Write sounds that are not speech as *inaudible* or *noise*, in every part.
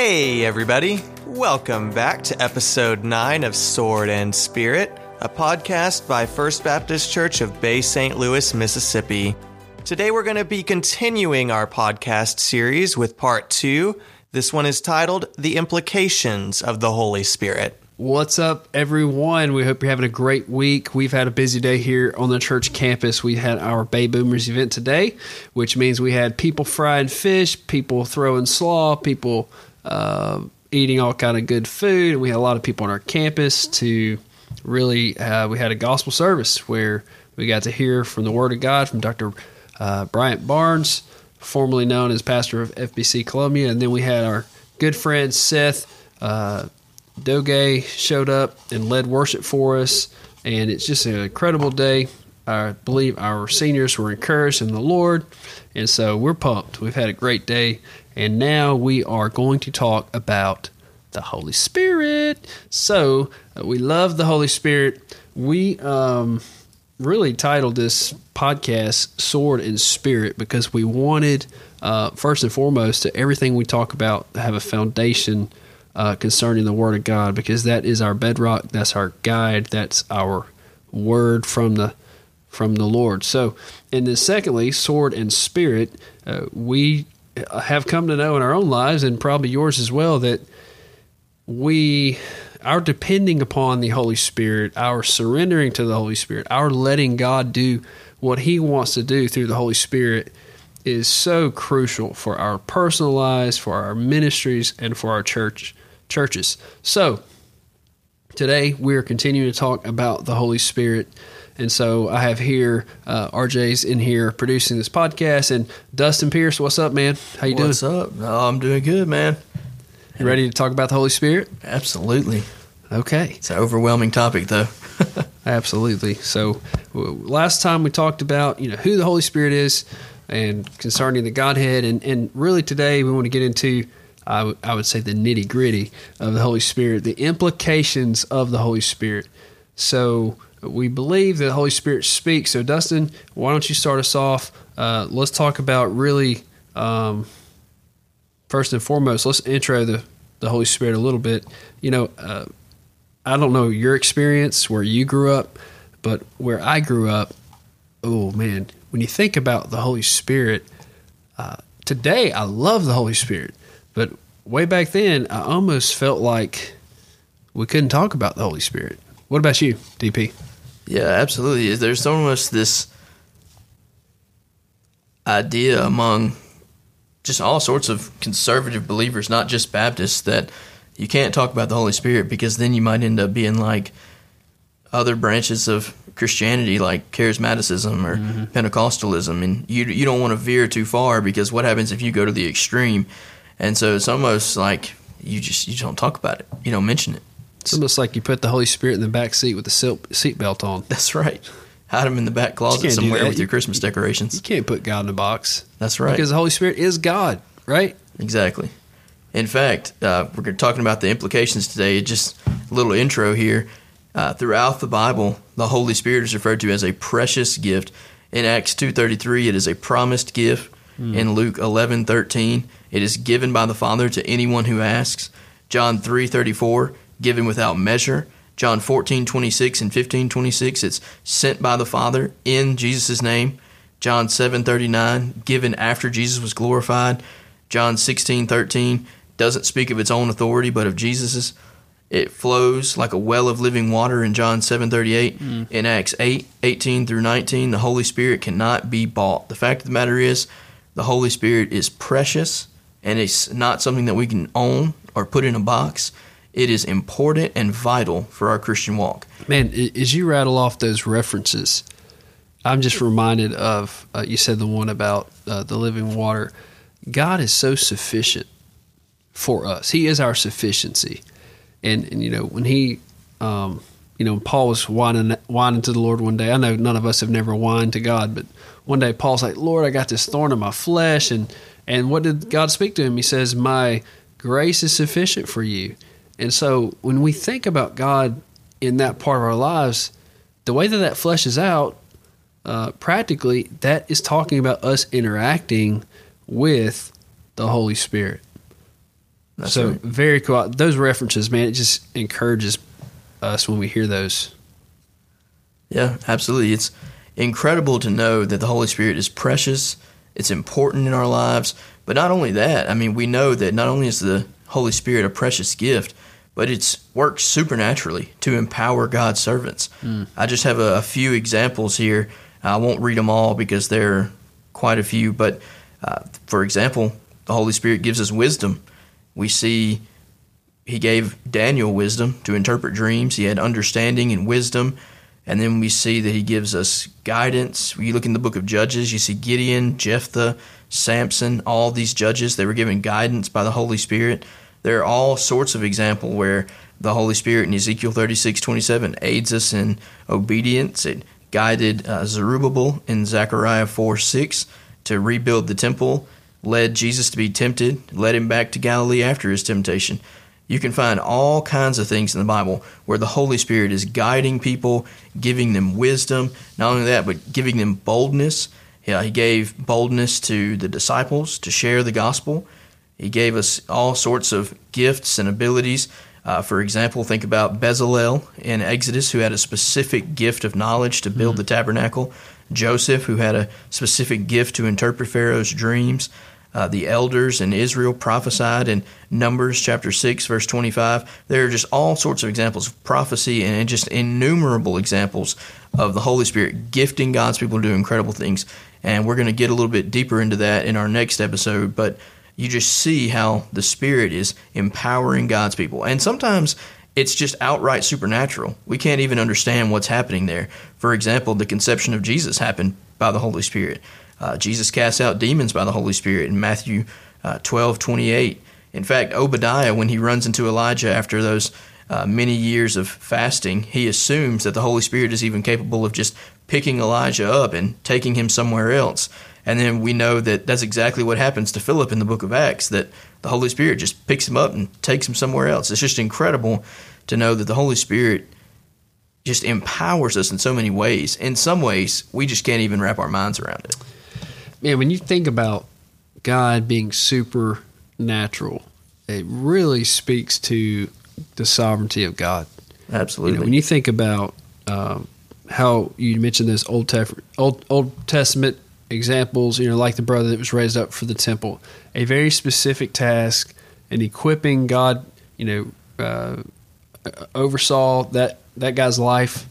Hey, everybody. Welcome back to episode 9 of Sword and Spirit, a podcast by First Baptist Church of Bay St. Louis, Mississippi. Today, we're going to be continuing our podcast series with part 2. This one is titled The Implications of the Holy Spirit. What's up, everyone? We hope you're having a great week. We've had a busy day here on the church campus. We had our Bay Boomers event today, which means we had people frying fish, people throwing slaw, people uh, eating all kind of good food. We had a lot of people on our campus to really. Uh, we had a gospel service where we got to hear from the Word of God from Dr. Uh, Bryant Barnes, formerly known as pastor of FBC Columbia, and then we had our good friend Seth. Uh, Doge showed up and led worship for us, and it's just an incredible day. I believe our seniors were encouraged in the Lord, and so we're pumped. We've had a great day, and now we are going to talk about the Holy Spirit. So uh, we love the Holy Spirit. We um, really titled this podcast "Sword and Spirit" because we wanted, uh, first and foremost, to everything we talk about have a foundation uh, concerning the Word of God because that is our bedrock, that's our guide, that's our word from the from the Lord. So, and then secondly, sword and spirit, uh, we have come to know in our own lives and probably yours as well that we our depending upon the Holy Spirit, our surrendering to the Holy Spirit, our letting God do what He wants to do through the Holy Spirit is so crucial for our personal lives, for our ministries, and for our church churches. So, today we are continuing to talk about the Holy Spirit. And so I have here uh, RJ's in here producing this podcast, and Dustin Pierce. What's up, man? How you doing? What's up? No, I'm doing good, man. You ready to talk about the Holy Spirit? Absolutely. Okay. It's an overwhelming topic, though. *laughs* Absolutely. So last time we talked about you know who the Holy Spirit is and concerning the Godhead, and and really today we want to get into I, w- I would say the nitty gritty of the Holy Spirit, the implications of the Holy Spirit. So we believe that the Holy Spirit speaks. So Dustin, why don't you start us off? Uh, let's talk about really um, first and foremost. Let's intro the the Holy Spirit a little bit. You know, uh, I don't know your experience where you grew up, but where I grew up, oh man, when you think about the Holy Spirit, uh, today I love the Holy Spirit. But way back then, I almost felt like we couldn't talk about the Holy Spirit. What about you, DP? Yeah, absolutely. There's almost this idea among just all sorts of conservative believers, not just Baptists, that you can't talk about the Holy Spirit because then you might end up being like other branches of Christianity, like charismaticism or mm-hmm. Pentecostalism, and you you don't want to veer too far because what happens if you go to the extreme? And so it's almost like you just you don't talk about it, you don't mention it. It's almost like you put the Holy Spirit in the back seat with the seat belt on. That's right. Hide him in the back closet somewhere with your Christmas decorations. You can't put God in a box. That's right. Because the Holy Spirit is God, right? Exactly. In fact, uh, we're talking about the implications today. Just a little intro here. Uh, throughout the Bible, the Holy Spirit is referred to as a precious gift. In Acts two thirty three, it is a promised gift. Mm. In Luke eleven thirteen, it is given by the Father to anyone who asks. John three thirty four, given without measure. John fourteen twenty six and fifteen twenty six, it's sent by the Father in Jesus' name. John seven thirty nine, given after Jesus was glorified. John sixteen thirteen doesn't speak of its own authority, but of Jesus's. It flows like a well of living water in John 7:38. Mm. In Acts 8, 18 through 19, the Holy Spirit cannot be bought. The fact of the matter is, the Holy Spirit is precious and it's not something that we can own or put in a box. It is important and vital for our Christian walk. Man, as you rattle off those references, I'm just reminded of uh, you said the one about uh, the living water. God is so sufficient for us. He is our sufficiency and, and you know when he um, you know paul was whining whining to the lord one day i know none of us have never whined to god but one day paul's like lord i got this thorn in my flesh and and what did god speak to him he says my grace is sufficient for you and so when we think about god in that part of our lives the way that that fleshes out uh, practically that is talking about us interacting with the holy spirit That's so right. very cool. Those references, man, it just encourages us when we hear those. Yeah, absolutely. It's incredible to know that the Holy Spirit is precious, it's important in our lives. But not only that, I mean, we know that not only is the Holy Spirit a precious gift, but it's works supernaturally to empower God's servants. I just have a, a few examples here. I won't read them all because there are quite a few. But uh, for example, the Holy Spirit gives us wisdom. We see he gave Daniel wisdom to interpret dreams. He had understanding and wisdom. And then we see that he gives us guidance. You look in the book of Judges, you see Gideon, Jephthah, Samson, all these judges, they were given guidance by the Holy Spirit. There are all sorts of example where the Holy Spirit in Ezekiel 36 27 aids us in obedience. It guided uh, Zerubbabel in Zechariah 4 6 to rebuild the temple, led Jesus to be tempted, led him back to Galilee after his temptation. You can find all kinds of things in the Bible where the Holy Spirit is guiding people, giving them wisdom. Not only that, but giving them boldness. Yeah, he gave boldness to the disciples to share the gospel. He gave us all sorts of gifts and abilities. Uh, for example, think about Bezalel in Exodus, who had a specific gift of knowledge to build the tabernacle. Joseph, who had a specific gift to interpret Pharaoh's dreams. Uh, the elders in Israel prophesied in Numbers chapter 6, verse 25. There are just all sorts of examples of prophecy and just innumerable examples of the Holy Spirit gifting God's people to do incredible things. And we're going to get a little bit deeper into that in our next episode. But you just see how the Spirit is empowering God's people. And sometimes it's just outright supernatural. We can't even understand what's happening there. For example, the conception of Jesus happened by the Holy Spirit. Uh, Jesus cast out demons by the Holy Spirit in Matthew uh, 12 28. In fact, Obadiah, when he runs into Elijah after those uh, many years of fasting, he assumes that the Holy Spirit is even capable of just picking Elijah up and taking him somewhere else. And then we know that that's exactly what happens to Philip in the book of Acts, that the Holy Spirit just picks him up and takes him somewhere else. It's just incredible to know that the Holy Spirit just empowers us in so many ways. In some ways, we just can't even wrap our minds around it. Man, when you think about God being supernatural, it really speaks to the sovereignty of God. Absolutely. You know, when you think about um, how you mentioned those Old, Tef- Old Old Testament examples, you know, like the brother that was raised up for the temple, a very specific task, and equipping God, you know, uh, oversaw that that guy's life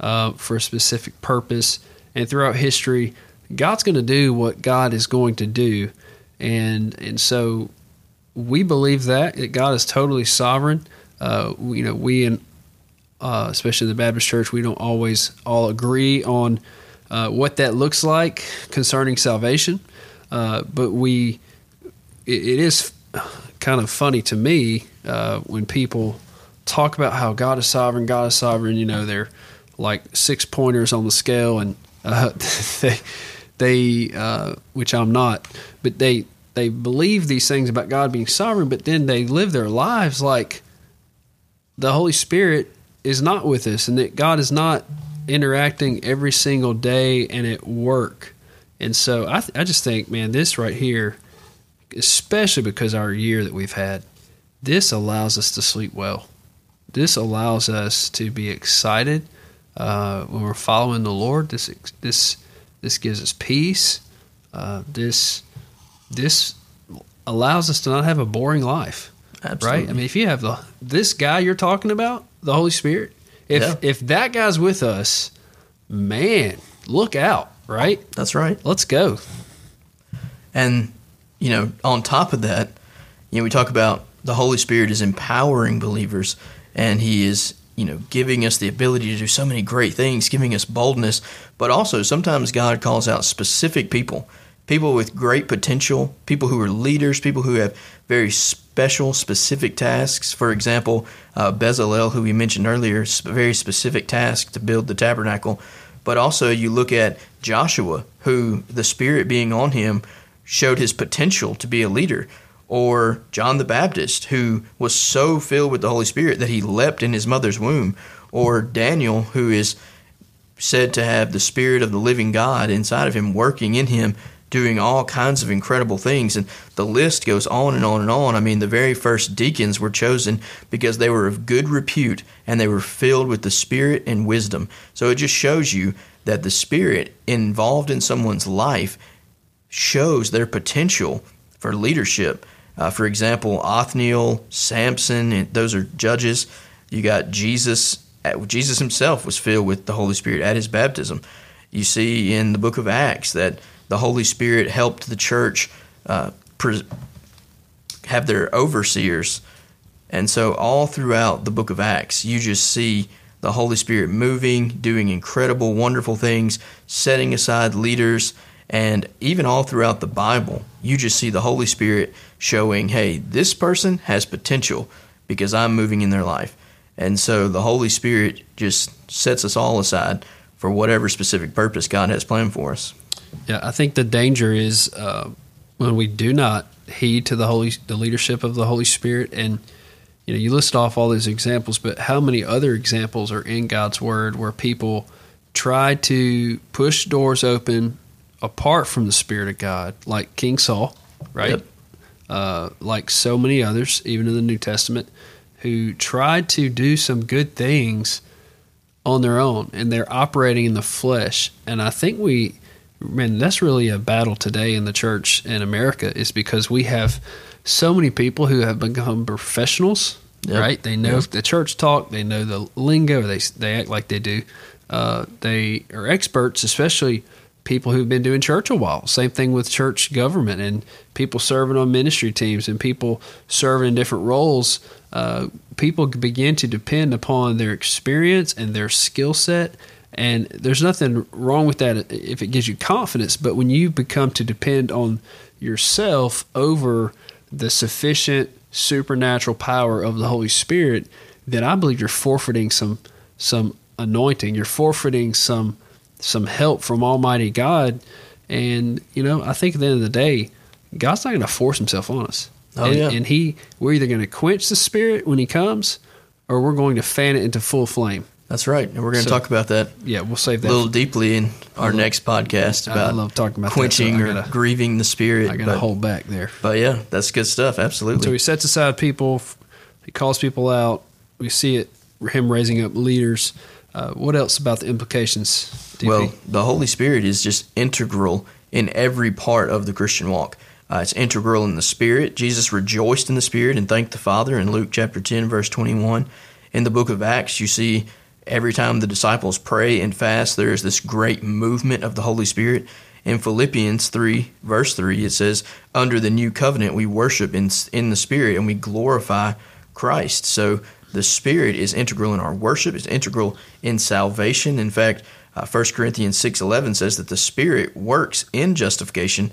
uh, for a specific purpose, and throughout history, God's going to do what God is going to do, and and so we believe that that God is totally sovereign. Uh, you know, we in uh, especially the Baptist Church, we don't always all agree on uh, what that looks like concerning salvation, uh, but we it, it is kind of funny to me uh, when people talk about how God is sovereign, God is sovereign. You know, they're like six pointers on the scale, and uh, *laughs* they they which I'm not, but they they believe these things about God being sovereign, but then they live their lives like the Holy Spirit is not with us, and that God is not interacting every single day and at work. And so I, th- I just think, man, this right here, especially because our year that we've had, this allows us to sleep well. This allows us to be excited uh, when we're following the Lord. This this this gives us peace. Uh, this this allows us to not have a boring life. Absolutely. Right? I mean, if you have the this guy you're talking about, the Holy Spirit, if Yeah. if that guy's with us, man, look out, right? That's right. Let's go. And, you know, on top of that, you know, we talk about the Holy Spirit is empowering believers and He is, you know, giving us the ability to do so many great things, giving us boldness. But also, sometimes God calls out specific people, people with great potential, people who are leaders, people who have very special, specific tasks. For example, uh, Bezalel, who we mentioned earlier, very specific task to build the tabernacle. But also, you look at Joshua, who the Spirit being on him showed his potential to be a leader. Or John the Baptist, who was so filled with the Holy Spirit that he leapt in his mother's womb. Or Daniel, who is said to have the Spirit of the living God inside of him, working in him doing all kinds of incredible things. And the list goes on and on and on. I mean, the very first deacons were chosen because they were of good repute and they were filled with the Spirit and wisdom. So it just shows you that the Spirit involved in someone's life shows their potential for leadership. Uh, for example, Othniel, Samson, those are judges. You got Jesus. Jesus himself was filled with the Holy Spirit at his baptism. You see in the book of Acts that the Holy Spirit helped the church uh, pre- have their overseers. And so, all throughout the book of Acts, you just see the Holy Spirit moving, doing incredible, wonderful things, setting aside leaders, and even all throughout the Bible, you just see the Holy Spirit showing, hey, this person has potential because I'm moving in their life. And so the Holy Spirit just sets us all aside for whatever specific purpose God has planned for us. Yeah, I think the danger is uh, when we do not heed to the holy, the leadership of the Holy Spirit, and you know, you list off all these examples, but how many other examples are in God's Word where people try to push doors open apart from the Spirit of God, like King Saul, right? Yep. Uh, like so many others, even in the New Testament, who tried to do some good things on their own and they're operating in the flesh. And I think we, man, that's really a battle today in the church in America is because we have so many people who have become professionals, yep. right? They know yep. the church talk, they know the lingo, they they act like they do. Uh, they are experts, especially people who've been doing church a while. Same thing with church government and people serving on ministry teams and people serving in different roles. Uh, people begin to depend upon their experience and their skill set. And there's nothing wrong with that if it gives you confidence. But when you become to depend on yourself over the sufficient supernatural power of the Holy Spirit, then I believe you're forfeiting some some anointing. You're forfeiting some some help from Almighty God. And you know, I think at the end of the day, God's not going to force Himself on us. Oh and, yeah. And He, we're either going to quench the Spirit when He comes, or we're going to fan it into full flame. That's right, and we're going to so, talk about that. Yeah, we'll save that a little deeply in our love, next podcast about I love talking about quenching that, so gotta, or grieving the spirit. I got to hold back there. But yeah, that's good stuff. Absolutely. So he sets aside people. He calls people out. We see it. Him raising up leaders. Uh, what else about the implications? DP? Well, the Holy Spirit is just integral in every part of the Christian walk. Uh, it's integral in the Spirit. Jesus rejoiced in the Spirit and thanked the Father in Luke chapter 10, verse 21. In the book of Acts, you see every time the disciples pray and fast, there is this great movement of the Holy Spirit. In Philippians 3, verse 3, it says, Under the new covenant, we worship in, in the Spirit and we glorify Christ. So the Spirit is integral in our worship, it's integral in salvation. In fact, uh, 1 Corinthians 6.11 says that the Spirit works in justification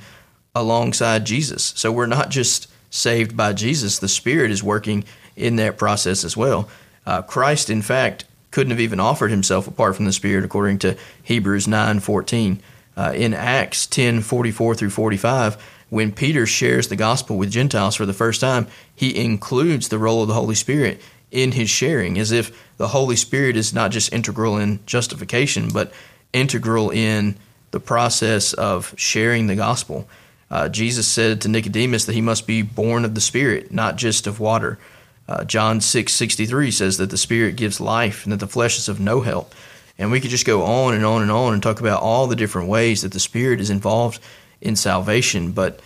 alongside Jesus. So we're not just saved by Jesus, the Spirit is working in that process as well. Uh, Christ, in fact, couldn't have even offered himself apart from the Spirit, according to Hebrews 9.14. Uh, in Acts 10.44 through 45, when Peter shares the gospel with Gentiles for the first time, he includes the role of the Holy Spirit in his sharing, as if the Holy Spirit is not just integral in justification, but integral in the process of sharing the gospel. Uh, Jesus said to Nicodemus that he must be born of the Spirit, not just of water. Uh, John six sixty three says that the Spirit gives life and that the flesh is of no help. And we could just go on and on and on and talk about all the different ways that the Spirit is involved in salvation. But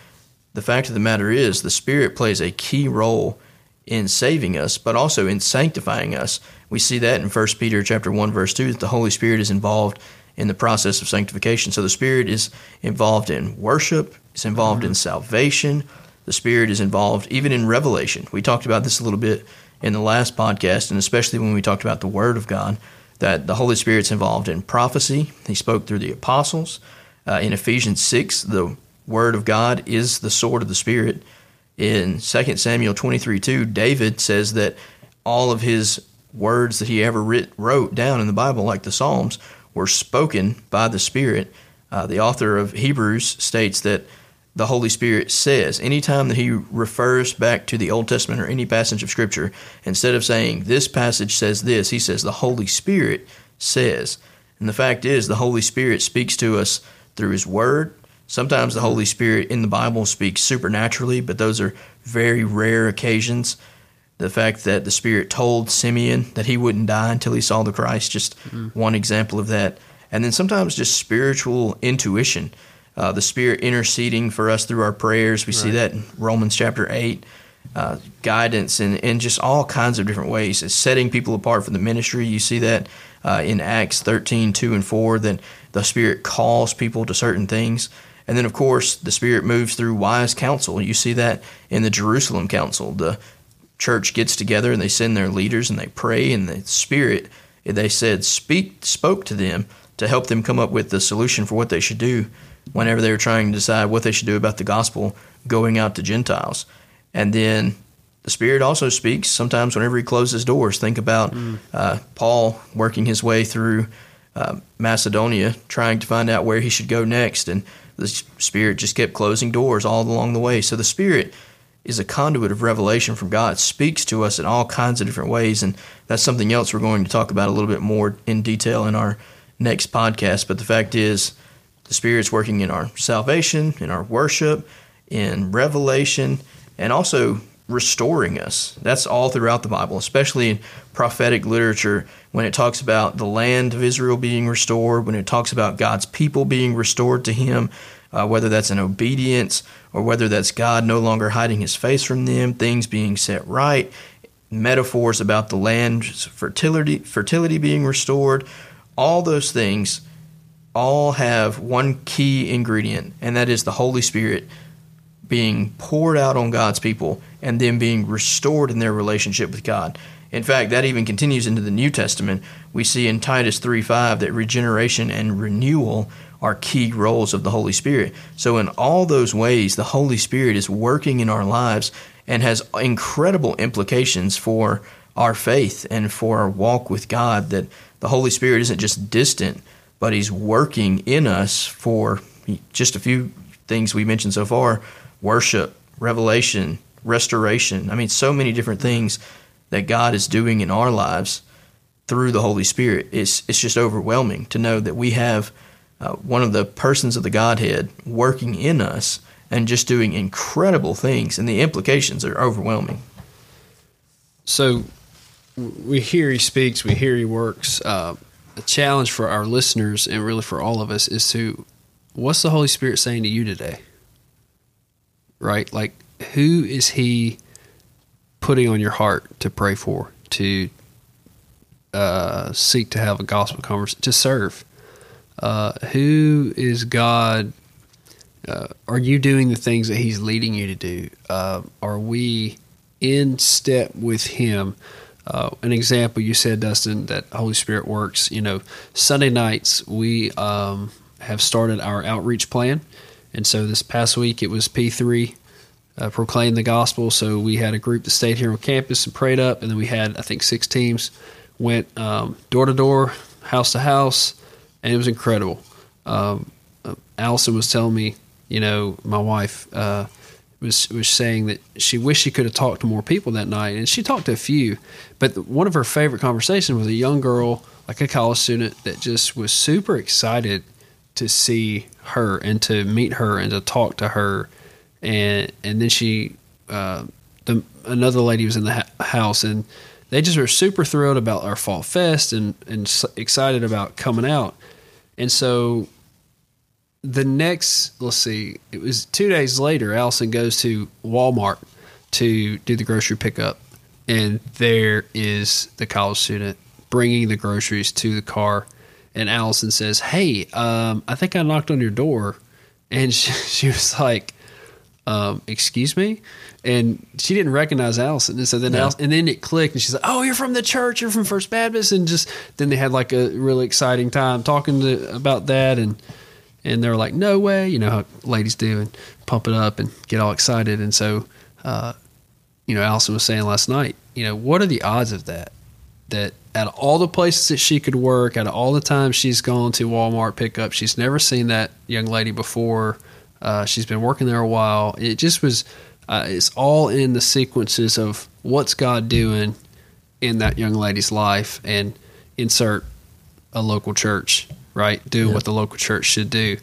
the fact of the matter is, the Spirit plays a key role in saving us, but also in sanctifying us. We see that in 1 Peter chapter 1 verse 2 that the Holy Spirit is involved in the process of sanctification. So the Spirit is involved in worship, it's involved mm-hmm. in salvation, the Spirit is involved even in revelation. We talked about this a little bit in the last podcast, and especially when we talked about the Word of God, that the Holy Spirit's involved in prophecy. He spoke through the apostles. Uh, in Ephesians 6, the Word of God is the sword of the Spirit in 2 Samuel 23 2, David says that all of his words that he ever writ, wrote down in the Bible, like the Psalms, were spoken by the Spirit. Uh, the author of Hebrews states that the Holy Spirit says, anytime that he refers back to the Old Testament or any passage of Scripture, instead of saying, this passage says this, he says, the Holy Spirit says. And the fact is, the Holy Spirit speaks to us through his word, Sometimes the Holy Spirit in the Bible speaks supernaturally, but those are very rare occasions. The fact that the Spirit told Simeon that he wouldn't die until he saw the Christ, just mm. one example of that. And then sometimes just spiritual intuition, uh, the Spirit interceding for us through our prayers. We right. see that in Romans chapter 8. Uh, guidance in, in just all kinds of different ways. It's setting people apart for the ministry. You see that uh, in Acts 13, 2 and 4, that the Spirit calls people to certain things. And then, of course, the Spirit moves through wise counsel. You see that in the Jerusalem Council. The church gets together and they send their leaders and they pray, and the Spirit, they said, speak, spoke to them to help them come up with the solution for what they should do whenever they were trying to decide what they should do about the gospel going out to Gentiles. And then the Spirit also speaks sometimes whenever He closes doors. Think about mm. uh, Paul working his way through uh, Macedonia, trying to find out where he should go next, and the Spirit just kept closing doors all along the way. So the Spirit is a conduit of revelation from God, speaks to us in all kinds of different ways, and that's something else we're going to talk about a little bit more in detail in our next podcast. But the fact is, the Spirit's working in our salvation, in our worship, in revelation, and also restoring us. That's all throughout the Bible, especially in prophetic literature when it talks about the land of Israel being restored, when it talks about God's people being restored to Him, uh, whether that's in obedience or whether that's God no longer hiding His face from them, things being set right, metaphors about the land's fertility, fertility being restored, all those things all have one key ingredient, and that is the Holy Spirit being poured out on God's people and then being restored in their relationship with God. In fact, that even continues into the New Testament. We see in Titus 3 5 that regeneration and renewal are key roles of the Holy Spirit. So, in all those ways, the Holy Spirit is working in our lives and has incredible implications for our faith and for our walk with God. That the Holy Spirit isn't just distant, but He's working in us for just a few things we mentioned so far worship, revelation, restoration. I mean, so many different things that God is doing in our lives through the Holy Spirit. It's, it's just overwhelming to know that we have uh, one of the persons of the Godhead working in us and just doing incredible things, and the implications are overwhelming. So we hear he speaks, we hear he works. Uh, a challenge for our listeners and really for all of us is to what's the Holy Spirit saying to you today? right? Like, who is He putting on your heart to pray for, to uh, seek to have a gospel conversation, to serve? Uh, who is God? Uh, are you doing the things that He's leading you to do? Uh, are we in step with Him? Uh, an example you said, Dustin, that Holy Spirit works. You know, Sunday nights we um, have started our outreach plan, and so this past week it was P3 uh, proclaim the gospel. So we had a group that stayed here on campus and prayed up, and then we had I think six teams went um, door to door, house to house, and it was incredible. Um, uh, Allison was telling me, you know, my wife uh, was was saying that she wished she could have talked to more people that night, and she talked to a few, but one of her favorite conversations was a young girl, like a college student, that just was super excited to see her and to meet her and to talk to her. And and then she uh, the another lady was in the ha- house and they just were super thrilled about our fall fest and and excited about coming out. And so the next let's see it was two days later allison goes to walmart to do the grocery pickup and there is the college student bringing the groceries to the car and allison says hey um, i think i knocked on your door. And *laughs* she, she was like um, excuse me? And she didn't recognize allison and so then Allison, and then it clicked and she's like oh you're from the church you're from first baptist and just then they had like a really exciting time talking to, about that and and they were like no way you know how ladies do and pump it up and get all excited. And so uh, you know allison was saying last night you know what are the odds of that? That of all the places that she could work of all the times she's gone to walmart pickup she's never seen that young lady before. Uh, she's been working there a while. It just was, uh, it's all in the sequences of what's God doing in that young lady's life and insert a local church, right? Do what the local church should do.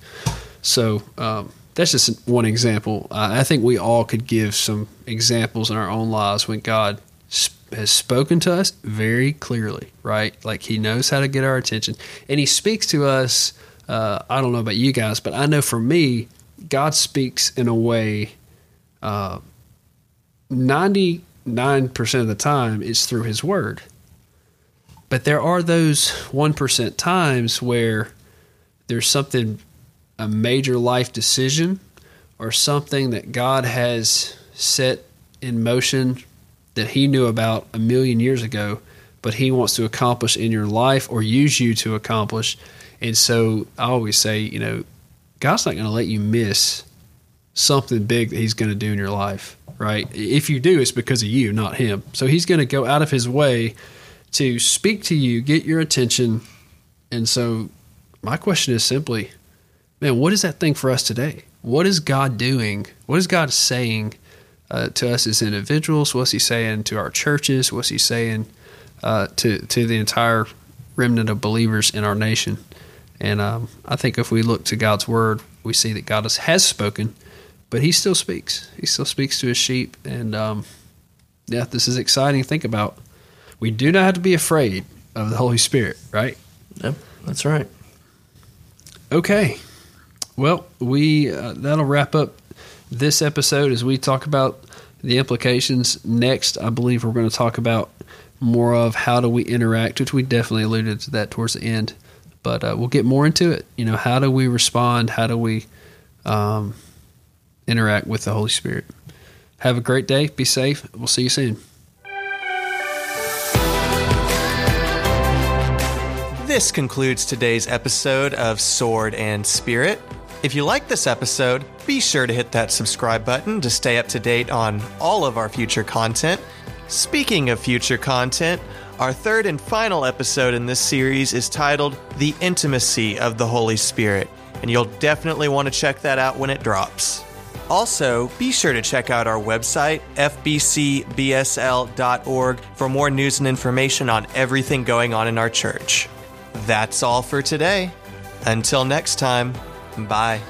So um, that's just one example. Uh, I think we all could give some examples in our own lives when God sp- has spoken to us very clearly, right? Like He knows how to get our attention, and He speaks to us. Uh, I don't know about you guys, but I know for me, God speaks in a way. Uh, Ninety-nine percent of the time, it's through His Word. But there are those one percent times where there's something a major life decision or something that God has set in motion that He knew about a million years ago, but He wants to accomplish in your life or use you to accomplish. And so I always say, you know, God's not going to let you miss something big that He's going to do in your life, right? If you do, it's because of you, not Him. So He's going to go out of His way to speak to you, get your attention. And so my question is simply, man, what is that thing for us today? What is God doing? What is God saying uh, to us as individuals? What's He saying to our churches? What's He saying uh, to to the entire remnant of believers in our nation? And um, I think if we look to God's Word, we see that God has, spoken, but He still speaks. He still speaks to His sheep, and um, yeah, this is exciting think about. We do not have to be afraid of the Holy Spirit, right? Yep, that's right. Okay. Well, we uh, that'll wrap up this episode as we talk about the implications. Next, I believe we're going to talk about more of how do we interact, which we definitely alluded to that towards the end. But uh, we'll get more into it. You know, how do we respond? How do we um, interact with the Holy Spirit? Have a great day. Be safe. We'll see you soon. This concludes today's episode of Sword and Spirit. If you like this episode, be sure to hit that subscribe button to stay up to date on all of our future content. Speaking of future content, our third and final episode in this series is titled The Intimacy of the Holy Spirit, and you'll definitely want to check that out when it drops. Also, be sure to check out our website, fbcbsl.org, for more news and information on everything going on in our church. That's all for today. Until next time, bye.